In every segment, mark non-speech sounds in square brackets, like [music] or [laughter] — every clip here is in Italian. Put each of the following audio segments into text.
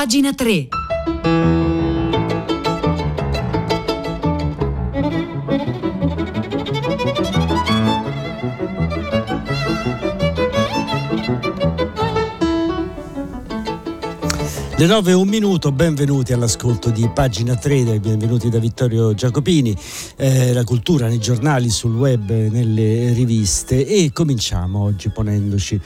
Pagina 3. Le 9 e un minuto, benvenuti all'ascolto di pagina 3, benvenuti da Vittorio Giacopini, eh, la cultura nei giornali, sul web, nelle riviste e cominciamo oggi ponendoci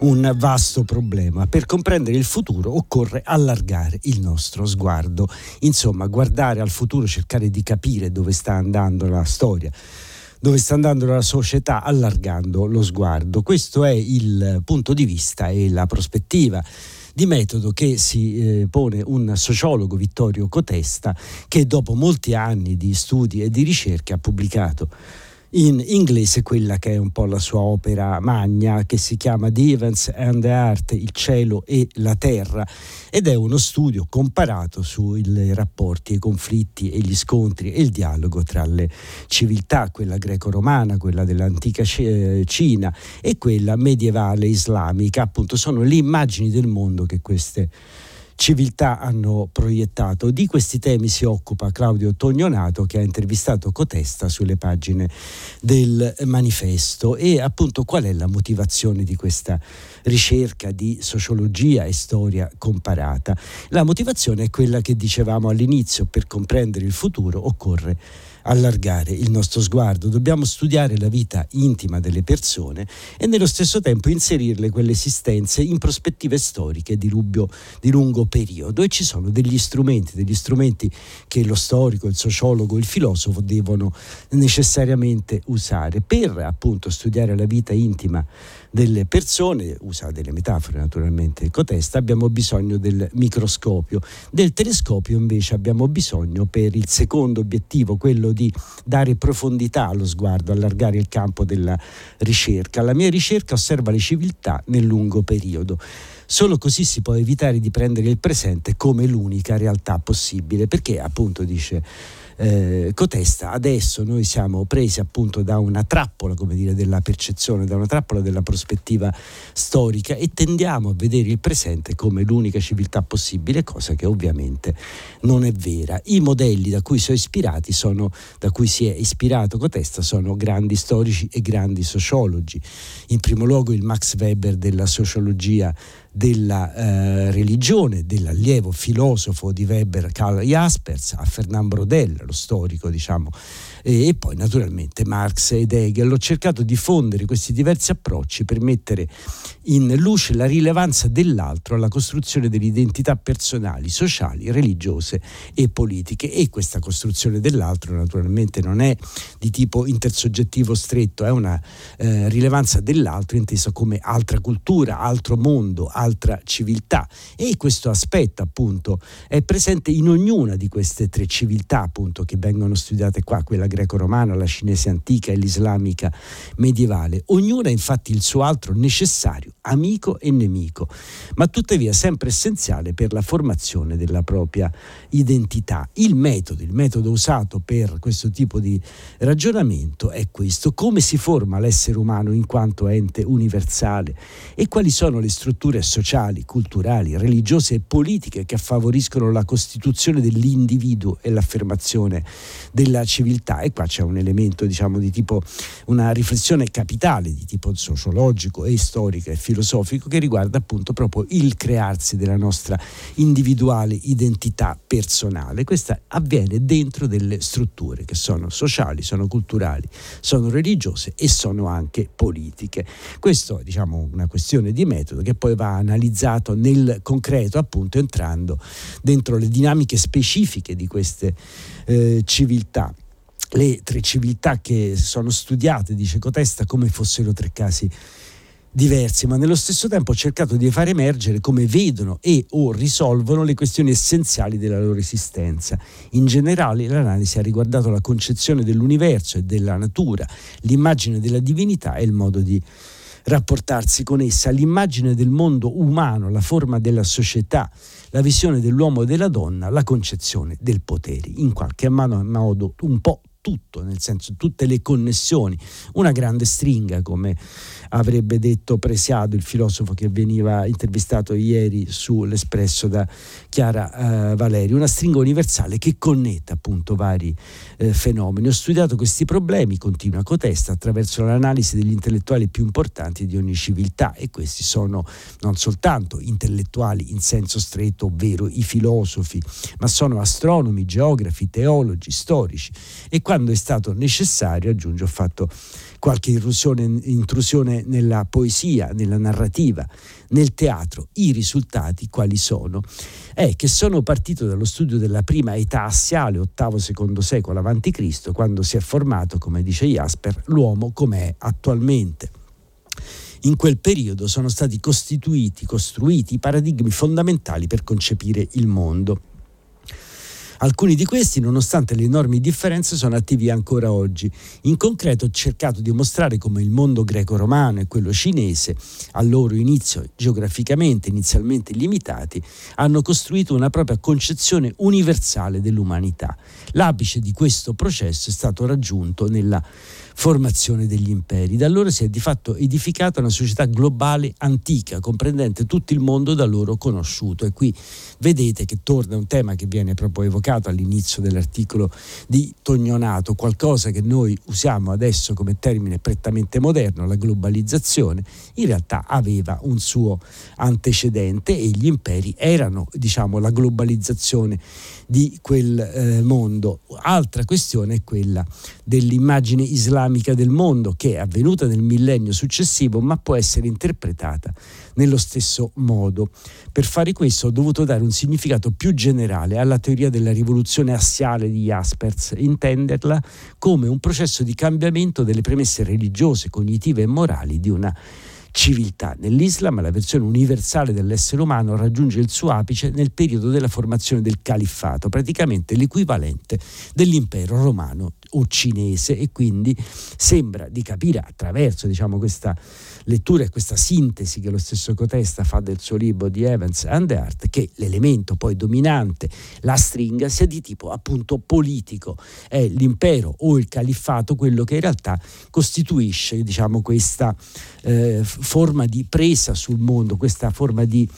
un vasto problema. Per comprendere il futuro occorre allargare il nostro sguardo, insomma guardare al futuro, cercare di capire dove sta andando la storia dove sta andando la società allargando lo sguardo. Questo è il punto di vista e la prospettiva di metodo che si eh, pone un sociologo Vittorio Cotesta che dopo molti anni di studi e di ricerche ha pubblicato in inglese quella che è un po' la sua opera magna che si chiama The Events and the Art, il cielo e la terra ed è uno studio comparato sui rapporti, i conflitti e gli scontri e il dialogo tra le civiltà, quella greco-romana, quella dell'antica Cina e quella medievale islamica, appunto sono le immagini del mondo che queste civiltà hanno proiettato. Di questi temi si occupa Claudio Tognonato che ha intervistato Cotesta sulle pagine del manifesto e appunto qual è la motivazione di questa ricerca di sociologia e storia comparata. La motivazione è quella che dicevamo all'inizio, per comprendere il futuro occorre allargare il nostro sguardo, dobbiamo studiare la vita intima delle persone e nello stesso tempo inserirle quelle esistenze in prospettive storiche di, lungo, di lungo periodo e ci sono degli strumenti, degli strumenti che lo storico, il sociologo, il filosofo devono necessariamente usare per appunto studiare la vita intima delle persone, usa delle metafore naturalmente Cotesta, abbiamo bisogno del microscopio. Del telescopio invece abbiamo bisogno per il secondo obiettivo, quello di dare profondità allo sguardo, allargare il campo della ricerca. La mia ricerca osserva le civiltà nel lungo periodo. Solo così si può evitare di prendere il presente come l'unica realtà possibile, perché appunto dice eh, Cotesta, adesso noi siamo presi appunto da una trappola, come dire, della percezione, da una trappola della prospettiva storica e tendiamo a vedere il presente come l'unica civiltà possibile, cosa che ovviamente non è vera. I modelli da cui sono da cui si è ispirato Cotesta, sono grandi storici e grandi sociologi. In primo luogo il Max Weber della sociologia della eh, religione, dell'allievo filosofo di Weber Karl Jaspers, a Fernand Brodel, lo storico diciamo e poi naturalmente Marx ed Hegel. Ho cercato di fondere questi diversi approcci per mettere in luce la rilevanza dell'altro alla costruzione delle identità personali, sociali, religiose e politiche e questa costruzione dell'altro naturalmente non è di tipo intersoggettivo stretto, è una eh, rilevanza dell'altro inteso come altra cultura, altro mondo, altra civiltà e questo aspetto appunto è presente in ognuna di queste tre civiltà appunto che vengono studiate qua, quella greco-romana, la cinese antica e l'islamica medievale. Ognuna ha infatti il suo altro necessario, amico e nemico, ma tuttavia sempre essenziale per la formazione della propria identità. Il metodo, il metodo usato per questo tipo di ragionamento è questo, come si forma l'essere umano in quanto ente universale e quali sono le strutture sociali, culturali, religiose e politiche che favoriscono la costituzione dell'individuo e l'affermazione della civiltà e qua c'è un elemento diciamo di tipo una riflessione capitale di tipo sociologico e storico e filosofico che riguarda appunto proprio il crearsi della nostra individuale identità personale. Questa avviene dentro delle strutture che sono sociali, sono culturali, sono religiose e sono anche politiche. Questo diciamo una questione di metodo che poi va analizzato nel concreto appunto entrando dentro le dinamiche specifiche di queste eh, civiltà le tre civiltà che sono studiate, dice Cotesta, come fossero tre casi diversi, ma nello stesso tempo ho cercato di far emergere come vedono e o risolvono le questioni essenziali della loro esistenza. In generale l'analisi ha riguardato la concezione dell'universo e della natura, l'immagine della divinità e il modo di rapportarsi con essa, l'immagine del mondo umano, la forma della società, la visione dell'uomo e della donna, la concezione del potere, in qualche modo un po' tutto, nel senso tutte le connessioni, una grande stringa come avrebbe detto Presiado, il filosofo che veniva intervistato ieri sull'Espresso da Chiara eh, Valeri, una stringa universale che connetta appunto vari eh, fenomeni. Ho studiato questi problemi, continua Cotesta, attraverso l'analisi degli intellettuali più importanti di ogni civiltà. E questi sono non soltanto intellettuali in senso stretto, ovvero i filosofi, ma sono astronomi, geografi, teologi, storici. E quando è stato necessario, aggiunge, ho fatto qualche intrusione, nella poesia, nella narrativa, nel teatro. I risultati quali sono? È che sono partito dallo studio della prima età assiale, ottavo secondo secolo a.C., quando si è formato, come dice Jasper, l'uomo com'è attualmente in quel periodo sono stati costituiti, costruiti i paradigmi fondamentali per concepire il mondo. Alcuni di questi, nonostante le enormi differenze, sono attivi ancora oggi. In concreto ho cercato di mostrare come il mondo greco-romano e quello cinese, al loro inizio geograficamente inizialmente limitati, hanno costruito una propria concezione universale dell'umanità. L'apice di questo processo è stato raggiunto nella formazione degli imperi. Da allora si è di fatto edificata una società globale antica, comprendente tutto il mondo da loro conosciuto. E qui vedete che torna un tema che viene proprio evocato all'inizio dell'articolo di Tognonato, qualcosa che noi usiamo adesso come termine prettamente moderno, la globalizzazione, in realtà aveva un suo antecedente e gli imperi erano, diciamo, la globalizzazione di quel eh, mondo. Altra questione è quella dell'immagine islamica del mondo che è avvenuta nel millennio successivo ma può essere interpretata nello stesso modo. Per fare questo ho dovuto dare un significato più generale alla teoria della rivoluzione assiale di Jaspers, intenderla come un processo di cambiamento delle premesse religiose, cognitive e morali di una civiltà. Nell'Islam la versione universale dell'essere umano raggiunge il suo apice nel periodo della formazione del califfato, praticamente l'equivalente dell'impero romano o cinese e quindi sembra di capire attraverso diciamo, questa lettura e questa sintesi che lo stesso Cotesta fa del suo libro di Evans and the Art che l'elemento poi dominante, la stringa, sia di tipo appunto politico. È l'impero o il califfato quello che in realtà costituisce diciamo, questa eh, forma di presa sul mondo, questa forma di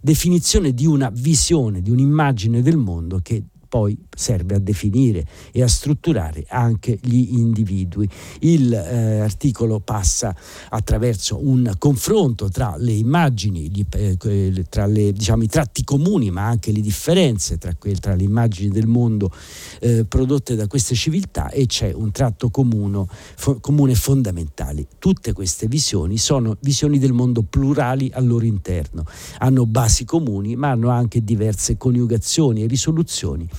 definizione di una visione, di un'immagine del mondo che poi serve a definire e a strutturare anche gli individui. Il eh, articolo passa attraverso un confronto tra le immagini, gli, eh, tra le, diciamo, i tratti comuni, ma anche le differenze tra, que- tra le immagini del mondo eh, prodotte da queste civiltà e c'è un tratto comune, fo- comune fondamentale. Tutte queste visioni sono visioni del mondo plurali al loro interno, hanno basi comuni, ma hanno anche diverse coniugazioni e risoluzioni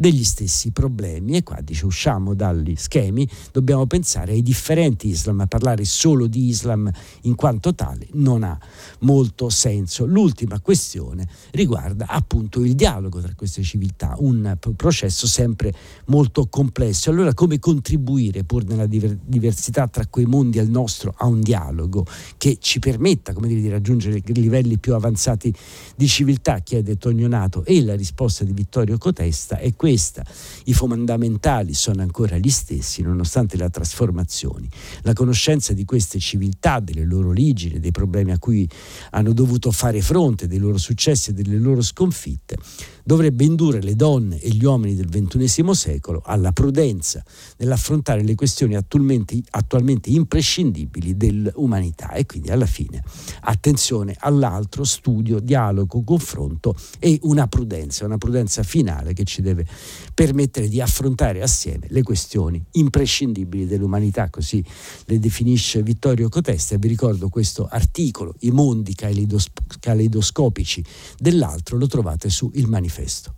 degli stessi problemi. E qua dice usciamo dagli schemi, dobbiamo pensare ai differenti Islam, parlare solo di Islam in quanto tale non ha molto senso. L'ultima questione riguarda appunto il dialogo tra queste civiltà, un processo sempre molto complesso. Allora come contribuire pur nella diversità tra quei mondi al nostro a un dialogo che ci permetta come dire, di raggiungere livelli più avanzati di civiltà, chiede Tognonato e la risposta di Vittorio Cotesta è questa questa. I fondamentali sono ancora gli stessi nonostante le trasformazioni. La conoscenza di queste civiltà, delle loro origini, dei problemi a cui hanno dovuto fare fronte, dei loro successi e delle loro sconfitte, dovrebbe indurre le donne e gli uomini del XXI secolo alla prudenza nell'affrontare le questioni attualmente, attualmente imprescindibili dell'umanità. E quindi alla fine attenzione all'altro, studio, dialogo, confronto e una prudenza, una prudenza finale che ci deve permettere di affrontare assieme le questioni imprescindibili dell'umanità, così le definisce Vittorio Cotesta. E vi ricordo questo articolo, I mondi caleidoscopici. Dell'altro, lo trovate su Il Manifesto manifesto.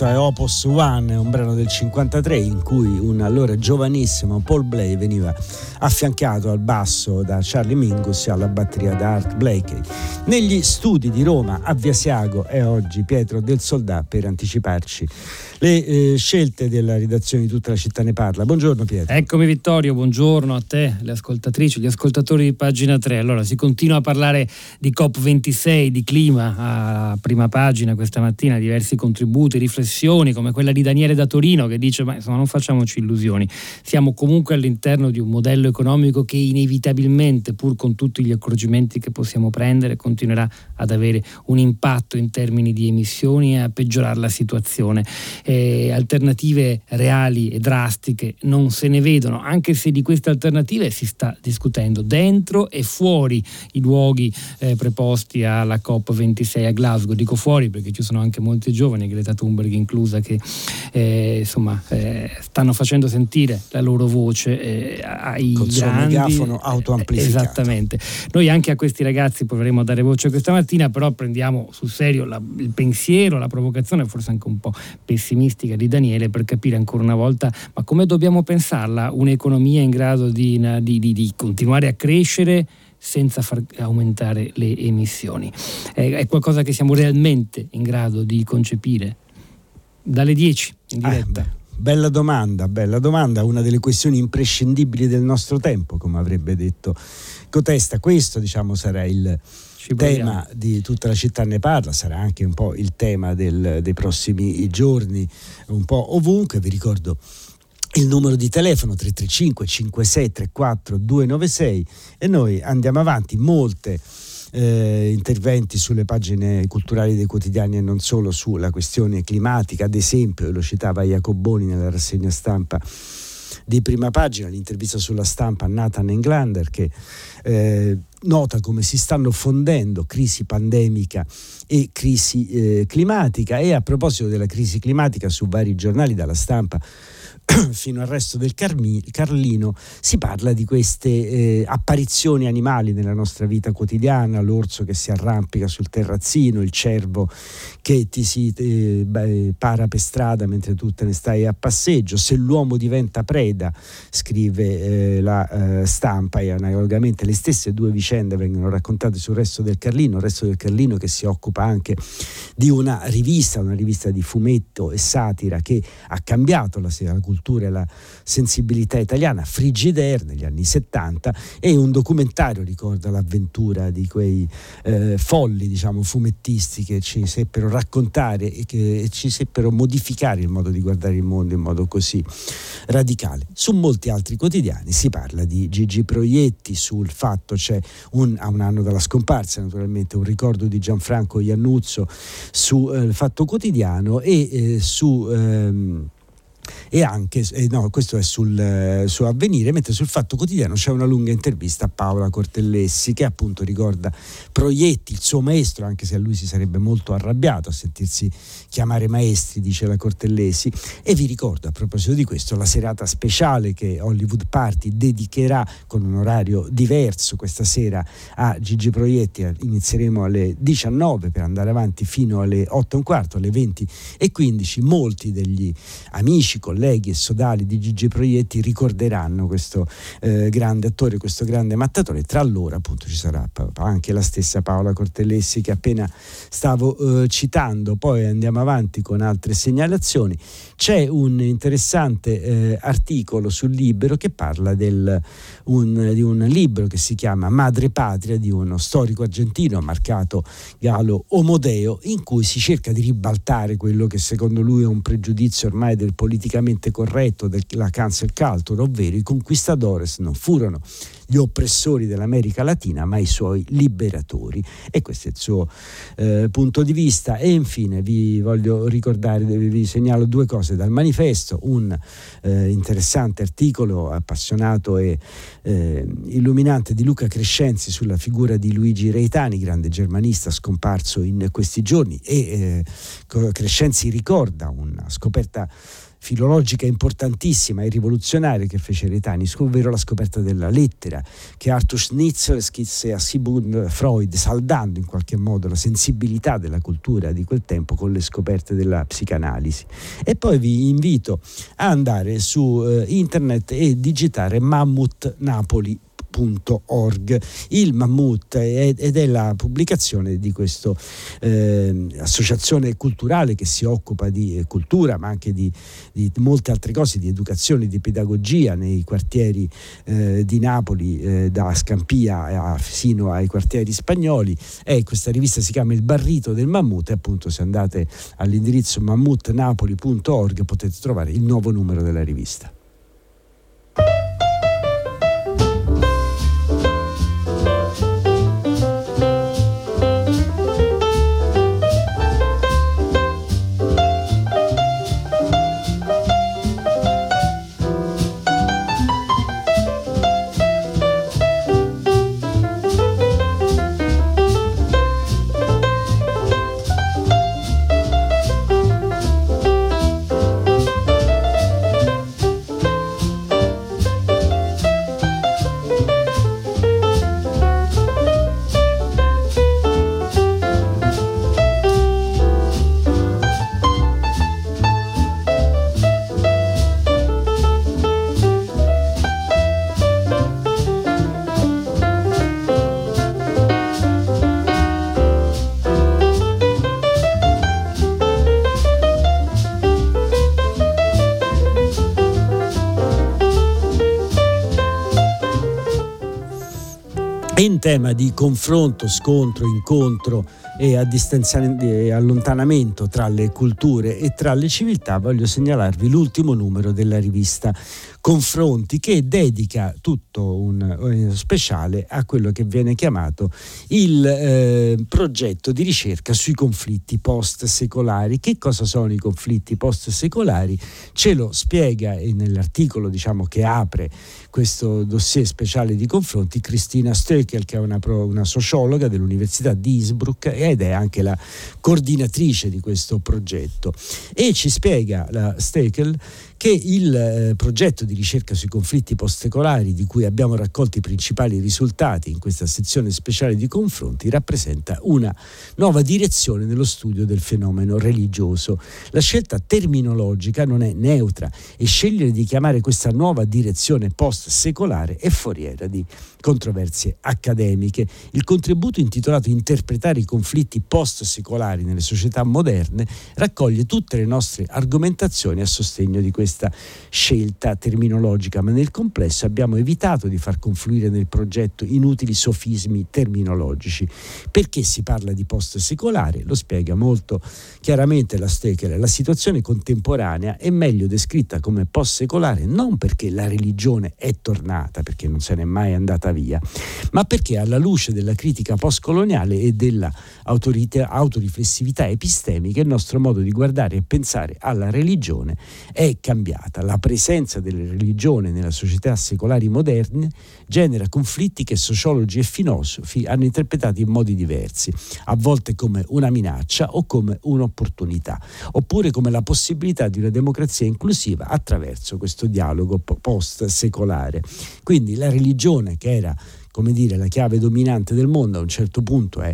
Questo è Opus One, un brano del 53 in cui un allora giovanissimo Paul Blay veniva affiancato al basso da Charlie Mingus e alla batteria da Art Blakey. Negli studi di Roma a Viasiago è oggi Pietro del Soldà per anticiparci le eh, scelte della redazione di tutta la città ne parla. Buongiorno Pietro. Eccomi Vittorio, buongiorno a te, le ascoltatrici, gli ascoltatori di pagina 3. Allora, si continua a parlare di COP26, di clima a prima pagina questa mattina, diversi contributi, riflessioni come quella di Daniele da Torino che dice ma insomma non facciamoci illusioni, siamo comunque all'interno di un modello economico che inevitabilmente, pur con tutti gli accorgimenti che possiamo prendere, continuerà ad avere un impatto in termini di emissioni e a peggiorare la situazione eh, alternative reali e drastiche non se ne vedono, anche se di queste alternative si sta discutendo dentro e fuori i luoghi eh, preposti alla COP26 a Glasgow. Dico fuori perché ci sono anche molti giovani, Greta Thunberg inclusa, che eh, insomma, eh, stanno facendo sentire la loro voce eh, ai Col grandi. megafono autoamplificato. Esattamente. Noi anche a questi ragazzi proveremo a dare voce questa mattina, però prendiamo sul serio la, il pensiero, la provocazione, forse anche un po' pessimistica di Daniele per capire ancora una volta ma come dobbiamo pensarla un'economia in grado di, di, di, di continuare a crescere senza far aumentare le emissioni. È, è, qualcosa che siamo realmente in grado di concepire. Dalle 10 in eh, diretta. Eh, bella domanda, bella domanda, una delle questioni imprescindibili del nostro tempo, come avrebbe detto Cotesta. Questo diciamo sarà il, tema di tutta la città ne parla, sarà anche un po' il tema del, dei prossimi giorni, un po' ovunque. Vi ricordo il numero di telefono 335 5634 296 e noi andiamo avanti, molte eh, interventi sulle pagine culturali dei quotidiani e non solo sulla questione climatica, ad esempio lo citava Jacoboni nella rassegna stampa di prima pagina, l'intervista sulla stampa a Nathan Englander che eh, nota come si stanno fondendo crisi pandemica e crisi eh, climatica. E a proposito della crisi climatica su vari giornali dalla stampa [coughs] fino al resto del Carmi, Carlino si parla di queste eh, apparizioni animali nella nostra vita quotidiana, l'orso che si arrampica sul terrazzino, il cervo che ti si eh, beh, para per strada mentre tu te ne stai a passeggio, se l'uomo diventa preda, scrive eh, la eh, stampa e analogamente le stesse due vicende vengono raccontate sul resto del Carlino, il resto del Carlino che si occupa anche di una rivista, una rivista di fumetto e satira che ha cambiato la, la cultura cultura e la sensibilità italiana, Frigidaire negli anni 70 e un documentario ricorda l'avventura di quei eh, folli diciamo, fumettisti che ci seppero raccontare e che ci seppero modificare il modo di guardare il mondo in modo così radicale. Su molti altri quotidiani si parla di Gigi Proietti, sul fatto c'è un, a un anno dalla scomparsa naturalmente un ricordo di Gianfranco Iannuzzo sul eh, Fatto Quotidiano e eh, su... Ehm, e anche, eh, no, questo è sul, eh, su Avvenire, mentre sul Fatto Quotidiano c'è una lunga intervista a Paola Cortellessi che appunto ricorda Proietti, il suo maestro, anche se a lui si sarebbe molto arrabbiato a sentirsi chiamare maestri, dice la Cortellesi, e vi ricordo a proposito di questo la serata speciale che Hollywood Party dedicherà con un orario diverso questa sera a Gigi Proietti, inizieremo alle 19 per andare avanti fino alle 8 e un quarto, alle 20 e 15, molti degli amici, colleghi e sodali di Gigi Proietti ricorderanno questo eh, grande attore, questo grande mattatore. Tra loro appunto ci sarà anche la stessa Paola Cortellessi che appena stavo eh, citando. Poi andiamo avanti con altre segnalazioni. C'è un interessante eh, articolo sul Libero che parla del, un, di un libro che si chiama Madre Patria di uno storico argentino marcato Galo Omodeo in cui si cerca di ribaltare quello che secondo lui è un pregiudizio ormai del politicamente corretto della cancel culture, ovvero i conquistadores non furono gli oppressori dell'America Latina, ma i suoi liberatori. E questo è il suo eh, punto di vista. E infine vi voglio ricordare, vi segnalo due cose dal manifesto, un eh, interessante articolo appassionato e eh, illuminante di Luca Crescenzi sulla figura di Luigi Reitani, grande germanista scomparso in questi giorni e eh, Crescenzi ricorda una scoperta filologica importantissima e rivoluzionaria che fece Retanis, ovvero la scoperta della lettera, che Arthur Schnitzel scrisse a Sigmund Freud, saldando in qualche modo la sensibilità della cultura di quel tempo con le scoperte della psicanalisi. E poi vi invito a andare su eh, internet e digitare Mammut Napoli www.mammut.org. Il Mammut ed è la pubblicazione di questa eh, associazione culturale che si occupa di eh, cultura ma anche di, di, molte altre cose, di educazione, di pedagogia nei quartieri eh, di Napoli, eh, da Scampia a, fino ai quartieri spagnoli. E questa rivista si chiama Il Barrito del Mammut e appunto se andate all'indirizzo mammutnapoli.org potete trovare il nuovo numero della rivista. Tema di confronto, scontro, incontro e, e allontanamento tra le culture e tra le civiltà, voglio segnalarvi l'ultimo numero della rivista confronti che dedica tutto un speciale a quello che viene chiamato il eh, progetto di ricerca sui conflitti post-secolari. Che cosa sono i conflitti post-secolari? Ce lo spiega nell'articolo diciamo, che apre questo dossier speciale di confronti Cristina Stöckel che è una, una sociologa dell'Università di Innsbruck ed è anche la coordinatrice di questo progetto e ci spiega la Stöckel che il eh, progetto di ricerca sui conflitti post-secolari di cui abbiamo raccolto i principali risultati in questa sezione speciale di confronti rappresenta una nuova direzione nello studio del fenomeno religioso. La scelta terminologica non è neutra e scegliere di chiamare questa nuova direzione post-secolare è foriera di controversie accademiche. Il contributo intitolato Interpretare i conflitti post-secolari nelle società moderne raccoglie tutte le nostre argomentazioni a sostegno di questa scelta terminologica, ma nel complesso abbiamo evitato di far confluire nel progetto inutili sofismi terminologici. Perché si parla di post-secolare? Lo spiega molto chiaramente la Stecker. La situazione contemporanea è meglio descritta come post-secolare non perché la religione è tornata, perché non se n'è mai andata via, ma perché alla luce della critica postcoloniale e della autoriflessività epistemica il nostro modo di guardare e pensare alla religione è cambiata. La presenza della religione nella società secolari moderne genera conflitti che sociologi e filosofi hanno interpretato in modi diversi, a volte come una minaccia o come un'opportunità, oppure come la possibilità di una democrazia inclusiva attraverso questo dialogo post-secolare. Quindi la religione che era come dire, la chiave dominante del mondo a un certo punto è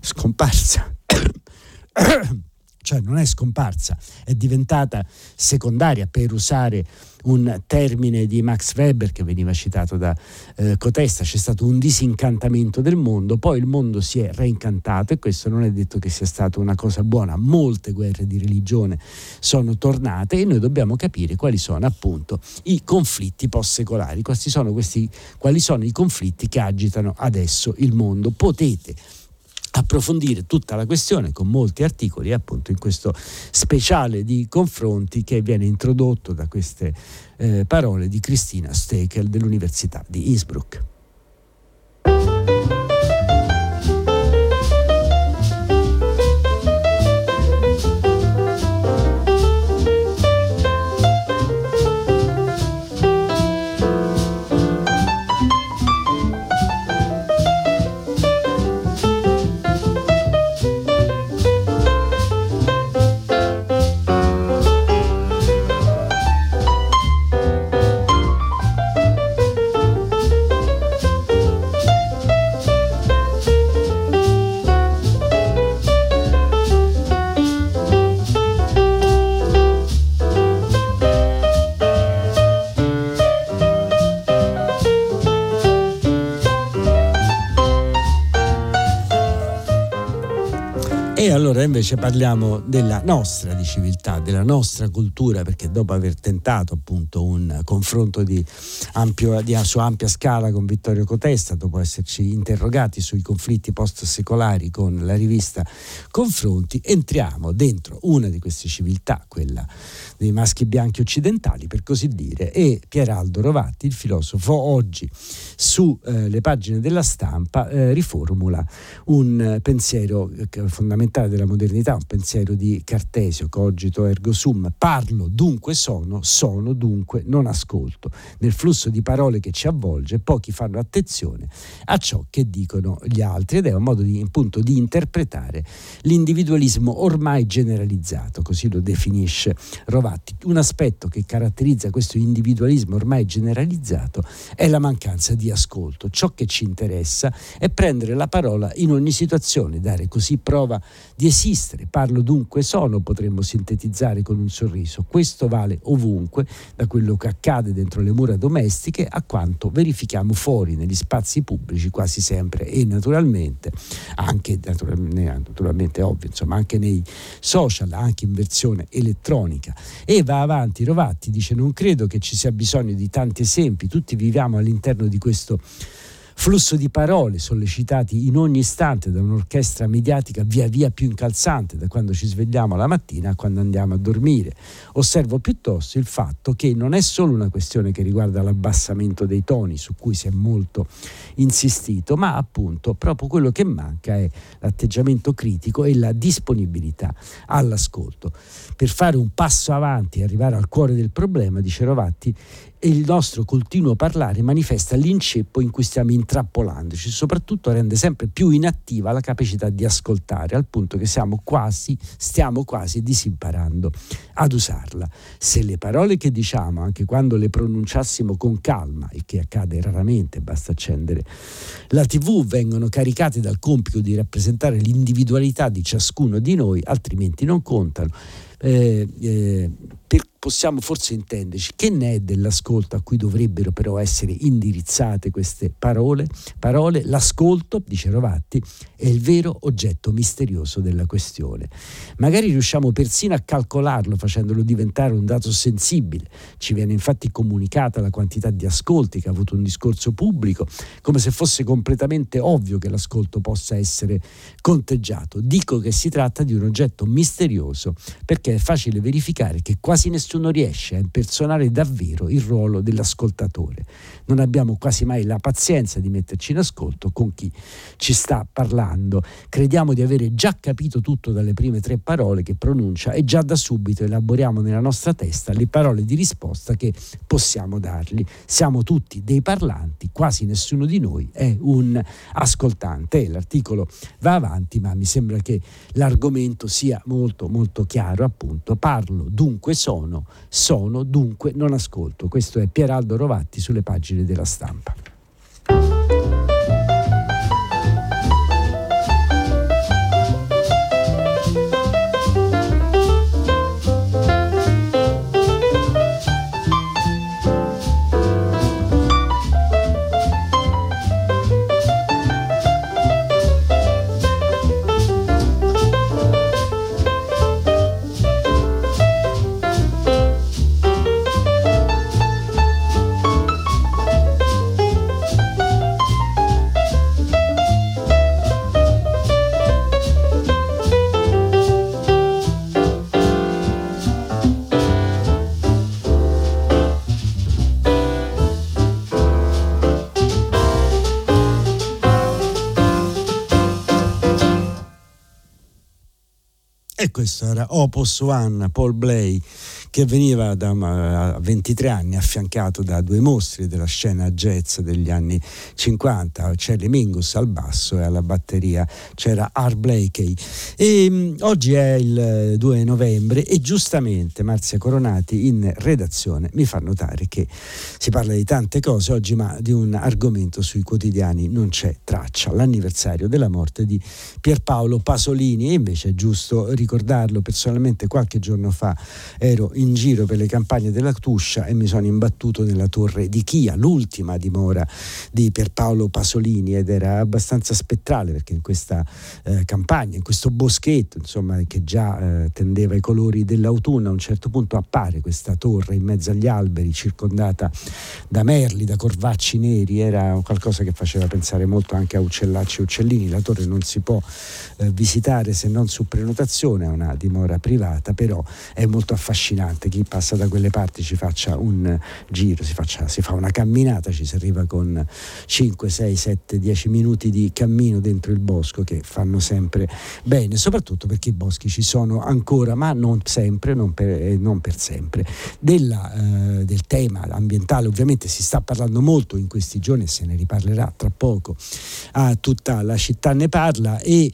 scomparsa. [coughs] cioè non è scomparsa, è diventata secondaria per usare un termine di Max Weber che veniva citato da eh, Cotesta, c'è stato un disincantamento del mondo, poi il mondo si è reincantato e questo non è detto che sia stata una cosa buona, molte guerre di religione sono tornate e noi dobbiamo capire quali sono appunto i conflitti post-secolari, quali sono, questi, quali sono i conflitti che agitano adesso il mondo. Potete approfondire tutta la questione con molti articoli appunto in questo speciale di confronti che viene introdotto da queste eh, parole di Cristina Stekel dell'Università di Innsbruck. Allora invece parliamo della nostra di civiltà, della nostra cultura, perché dopo aver tentato appunto un confronto di, ampio, di, su ampia scala con Vittorio Cotesta, dopo esserci interrogati sui conflitti post-secolari con la rivista Confronti, entriamo dentro una di queste civiltà, quella dei maschi bianchi occidentali, per così dire, e Pieraldo Rovatti, il filosofo, oggi sulle eh, pagine della stampa eh, riformula un pensiero eh, fondamentale della modernità, un pensiero di Cartesio, cogito ergo sum, parlo dunque sono, sono dunque non ascolto. Nel flusso di parole che ci avvolge pochi fanno attenzione a ciò che dicono gli altri ed è un modo di, appunto, di interpretare l'individualismo ormai generalizzato, così lo definisce Rovatti. Un aspetto che caratterizza questo individualismo ormai generalizzato è la mancanza di ascolto. Ciò che ci interessa è prendere la parola in ogni situazione, dare così prova di esistere. Parlo dunque sono, potremmo sintetizzare con un sorriso. Questo vale ovunque, da quello che accade dentro le mura domestiche a quanto verifichiamo fuori negli spazi pubblici quasi sempre e naturalmente, anche naturalmente, ovvio, insomma, anche nei social, anche in versione elettronica. E va avanti Rovatti, dice non credo che ci sia bisogno di tanti esempi, tutti viviamo all'interno di questo flusso di parole sollecitati in ogni istante da un'orchestra mediatica via via più incalzante da quando ci svegliamo la mattina a quando andiamo a dormire. Osservo piuttosto il fatto che non è solo una questione che riguarda l'abbassamento dei toni su cui si è molto insistito, ma appunto proprio quello che manca è l'atteggiamento critico e la disponibilità all'ascolto. Per fare un passo avanti e arrivare al cuore del problema, dice Rovatti, e il nostro continuo parlare manifesta l'inceppo in cui stiamo intrappolandoci, soprattutto rende sempre più inattiva la capacità di ascoltare, al punto che siamo quasi, stiamo quasi disimparando ad usarla. Se le parole che diciamo, anche quando le pronunciassimo con calma, il che accade raramente, basta accendere la tv, vengono caricate dal compito di rappresentare l'individualità di ciascuno di noi, altrimenti non contano. Eh, eh, per possiamo forse intenderci che ne è dell'ascolto a cui dovrebbero però essere indirizzate queste parole? Parole, l'ascolto, dice Rovatti, è il vero oggetto misterioso della questione. Magari riusciamo persino a calcolarlo facendolo diventare un dato sensibile. Ci viene infatti comunicata la quantità di ascolti che ha avuto un discorso pubblico, come se fosse completamente ovvio che l'ascolto possa essere conteggiato. Dico che si tratta di un oggetto misterioso perché è facile verificare che quasi nessuno nessuno riesce a impersonare davvero il ruolo dell'ascoltatore. Non abbiamo quasi mai la pazienza di metterci in ascolto con chi ci sta parlando. Crediamo di avere già capito tutto dalle prime tre parole che pronuncia e già da subito elaboriamo nella nostra testa le parole di risposta che possiamo dargli. Siamo tutti dei parlanti, quasi nessuno di noi è un ascoltante. L'articolo va avanti, ma mi sembra che l'argomento sia molto molto chiaro, appunto. Parlo, dunque sono sono, dunque non ascolto. Questo è Pieraldo Rovatti sulle pagine della stampa. E questo era Opus One, Paul Blay che veniva da 23 anni affiancato da due mostri della scena jazz degli anni 50, Charlie Mingus al basso e alla batteria. C'era Art Blakey. E, um, oggi è il 2 novembre e giustamente Marzia Coronati in redazione mi fa notare che si parla di tante cose oggi, ma di un argomento sui quotidiani non c'è traccia, l'anniversario della morte di Pierpaolo Pasolini. E invece è giusto ricordarlo. Personalmente qualche giorno fa ero in in giro per le campagne della Tuscia e mi sono imbattuto nella torre di Chia, l'ultima dimora di Pierpaolo Pasolini ed era abbastanza spettrale perché in questa eh, campagna, in questo boschetto, insomma, che già eh, tendeva ai colori dell'autunno, a un certo punto appare questa torre in mezzo agli alberi, circondata da merli, da corvacci neri, era qualcosa che faceva pensare molto anche a uccellacci e uccellini. La torre non si può eh, visitare se non su prenotazione, è una dimora privata, però è molto affascinante. Chi passa da quelle parti ci faccia un giro, si, faccia, si fa una camminata, ci si arriva con 5, 6, 7, 10 minuti di cammino dentro il bosco che fanno sempre bene, soprattutto perché i boschi ci sono ancora, ma non sempre, non per, eh, non per sempre. Della, eh, del tema ambientale ovviamente si sta parlando molto in questi giorni se ne riparlerà tra poco. Ah, tutta la città ne parla e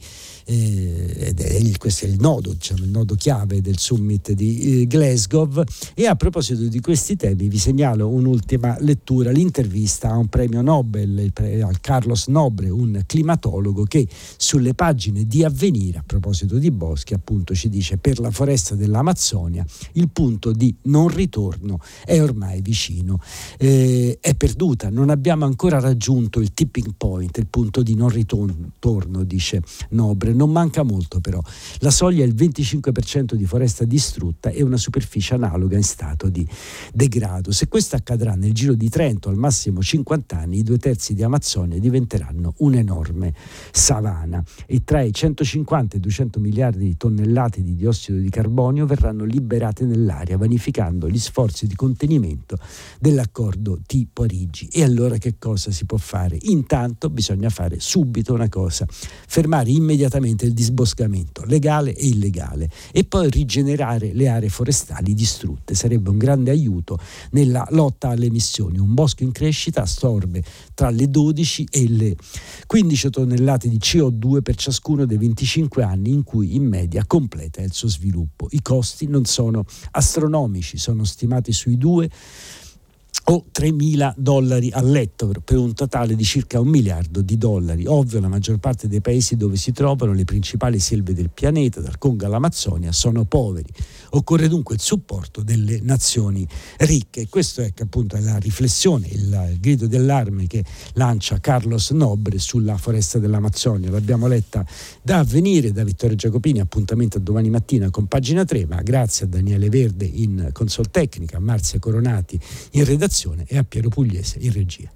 eh, ed è, questo è il nodo, diciamo, il nodo chiave del summit di eh, Glasgow. E a proposito di questi temi vi segnalo un'ultima lettura, l'intervista a un premio Nobel, a Carlos Nobre, un climatologo che sulle pagine di Avvenire, a proposito di boschi, appunto ci dice per la foresta dell'Amazzonia il punto di non ritorno è ormai vicino, eh, è perduta, non abbiamo ancora raggiunto il tipping point, il punto di non ritorno, dice Nobre non manca molto però. La soglia è il 25% di foresta distrutta e una superficie analoga in stato di degrado. Se questo accadrà nel giro di 30 o al massimo 50 anni, i due terzi di Amazzonia diventeranno un'enorme savana e tra i 150 e i 200 miliardi di tonnellate di diossido di carbonio verranno liberate nell'aria, vanificando gli sforzi di contenimento dell'accordo di Parigi. E allora che cosa si può fare? Intanto bisogna fare subito una cosa, fermare immediatamente immediatamente il disboscamento legale e illegale e poi rigenerare le aree forestali distrutte. Sarebbe un grande aiuto nella lotta alle emissioni. Un bosco in crescita assorbe tra le 12 e le 15 tonnellate di CO2 per ciascuno dei 25 anni in cui in media completa il suo sviluppo. I costi non sono astronomici, sono stimati sui 2 o 3.000 dollari a letto per un totale di circa un miliardo di dollari. Ovvio, la maggior parte dei paesi dove si trovano le principali selve del pianeta, dal Congo all'Amazzonia, sono poveri. Occorre dunque il supporto delle nazioni ricche. Questa è appunto la riflessione, il, il grido d'allarme che lancia Carlos Nobre sulla foresta dell'Amazzonia. L'abbiamo letta da avvenire da Vittorio Giacopini, appuntamento a domani mattina con pagina 3, ma grazie a Daniele Verde in consol tecnica, a Marzia Coronati in redazione e a Piero Pugliese in regia.